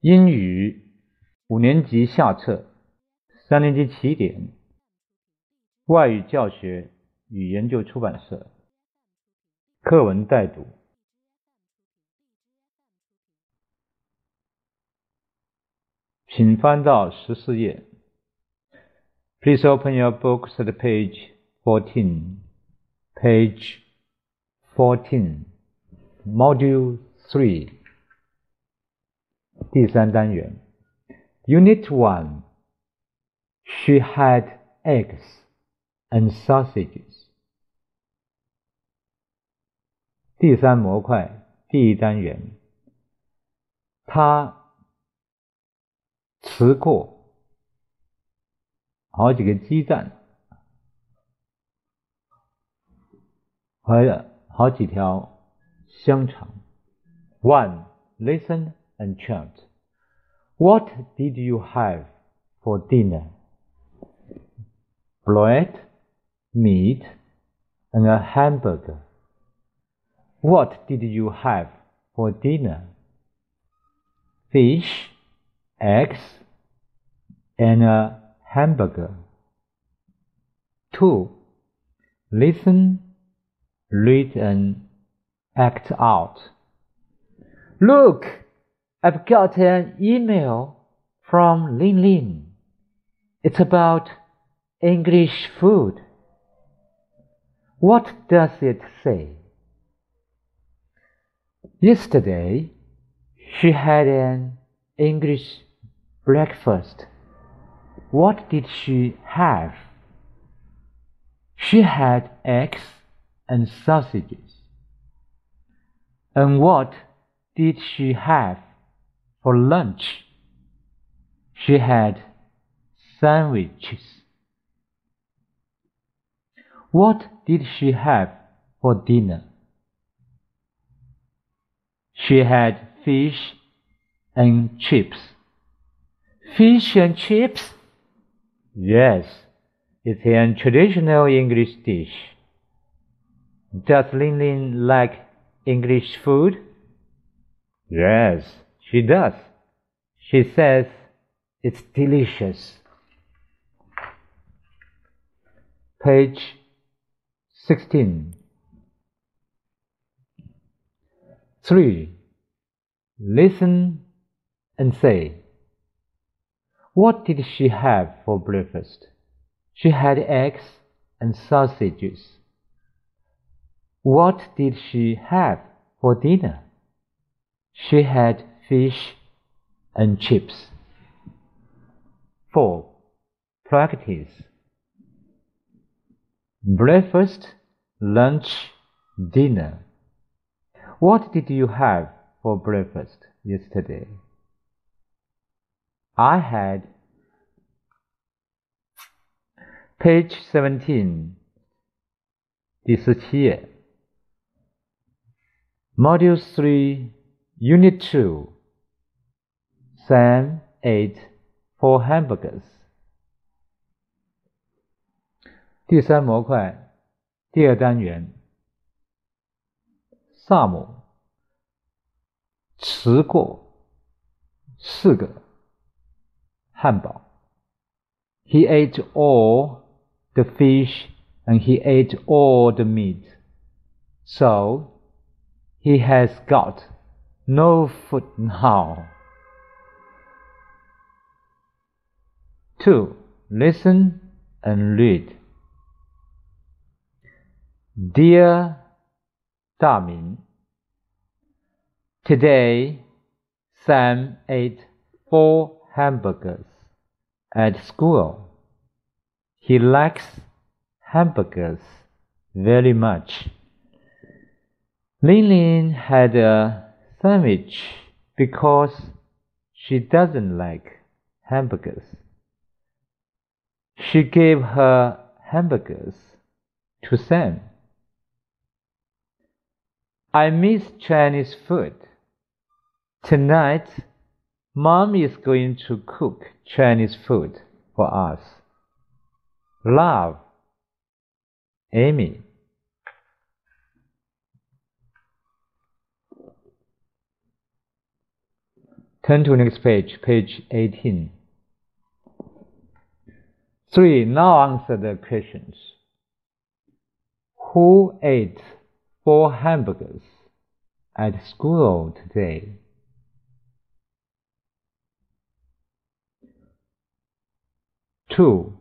英语五年级下册，三年级起点，外语教学与研究出版社。课文带读，请翻到十四页。Please open your books at page fourteen. Page fourteen, Module three. 第三单元，Unit One。She had eggs and sausages。第三模块第一单元，她 吃过好几个鸡蛋和好几条香肠。One, listen. and chant. What did you have for dinner? Bread, meat, and a hamburger. What did you have for dinner? Fish, eggs, and a hamburger. 2. Listen, read, and act out. Look! I've got an email from Lingling. It's about English food. What does it say? Yesterday, she had an English breakfast. What did she have? She had eggs and sausages. And what did she have for lunch, she had sandwiches. What did she have for dinner? She had fish and chips. Fish and chips? Yes, it's a traditional English dish. Does Lingling like English food? Yes. She does. She says it's delicious. Page 16. 3. Listen and say. What did she have for breakfast? She had eggs and sausages. What did she have for dinner? She had fish, and chips. 4. Practice Breakfast, lunch, dinner. What did you have for breakfast yesterday? I had page 17 Module 3 Unit 2 Sam ate four hamburgers. 第三模块，第二单元。萨姆吃过四个 汉堡。He ate all the fish and he ate all the meat. So he has got no food now. 2. Listen and read. Dear Daming, Today Sam ate four hamburgers at school. He likes hamburgers very much. Lingling had a sandwich because she doesn't like hamburgers. She gave her hamburgers to Sam. I miss Chinese food. Tonight, Mom is going to cook Chinese food for us. Love, Amy. Turn to next page, page 18. 3. Now answer the questions. Who ate four hamburgers at school today? Two.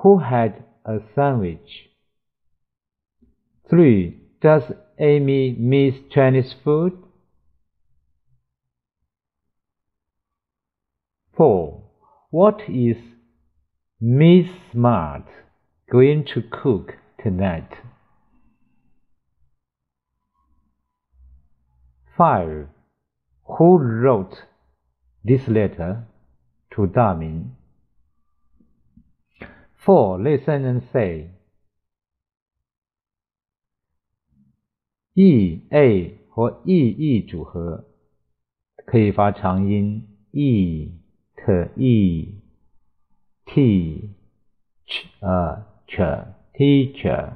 Who had a sandwich? Three. Does Amy miss Chinese food? Four. What is Miss Smart going to cook tonight? 5. Who wrote this letter to Daming? 4. Listen and say. e a 和 e e 组合可以发长音 e t e t ch 呃 ch teacher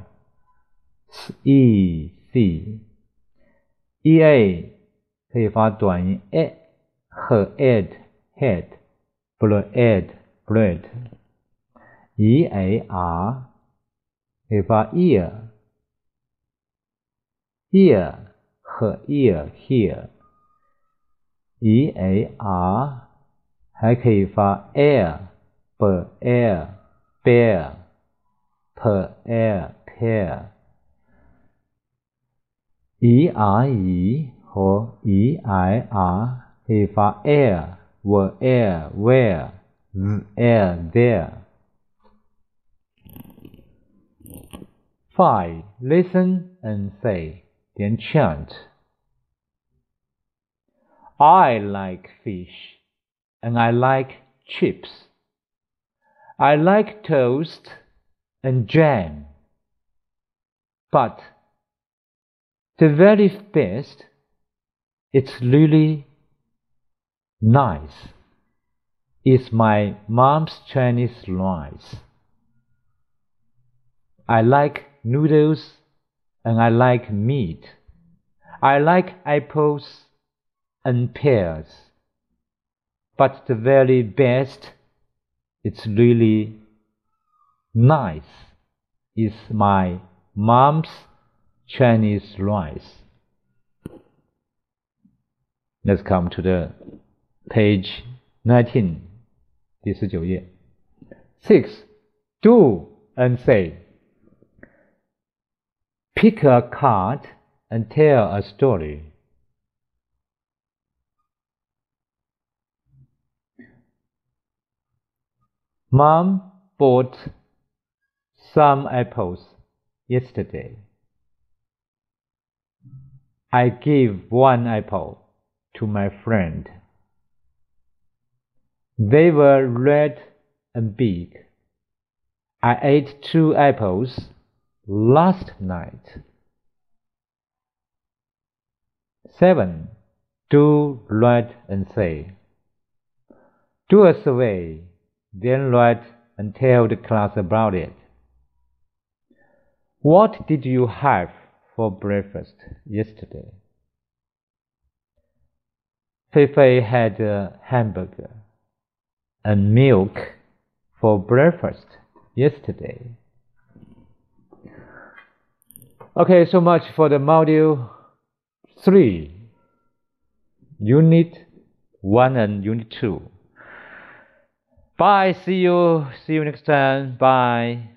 e c e a 可以发短音 e 和 ed head bread bread e a r 可以发 ear ear 和 ear here e a r 还可以发 air b air bear p air pear e r e 和 e i r 可以发 air w air where z air there Five. Listen and say, then chant. I like fish, and I like chips. I like toast and jam. But the very best, it's really nice, is my mom's Chinese rice. I like noodles and I like meat. I like apples and pears. But the very best, it's really nice, is my mom's Chinese rice. Let's come to the page 19, 第十九页. Six, do and say. Pick a card and tell a story. Mom bought some apples yesterday. I gave one apple to my friend. They were red and big. I ate two apples last night. 7. Do write and say. Do a survey then write and tell the class about it. What did you have for breakfast yesterday? Feifei had a hamburger and milk for breakfast yesterday. Okay, so much for the module 3, unit 1 and unit 2. Bye. See you. See you next time. Bye.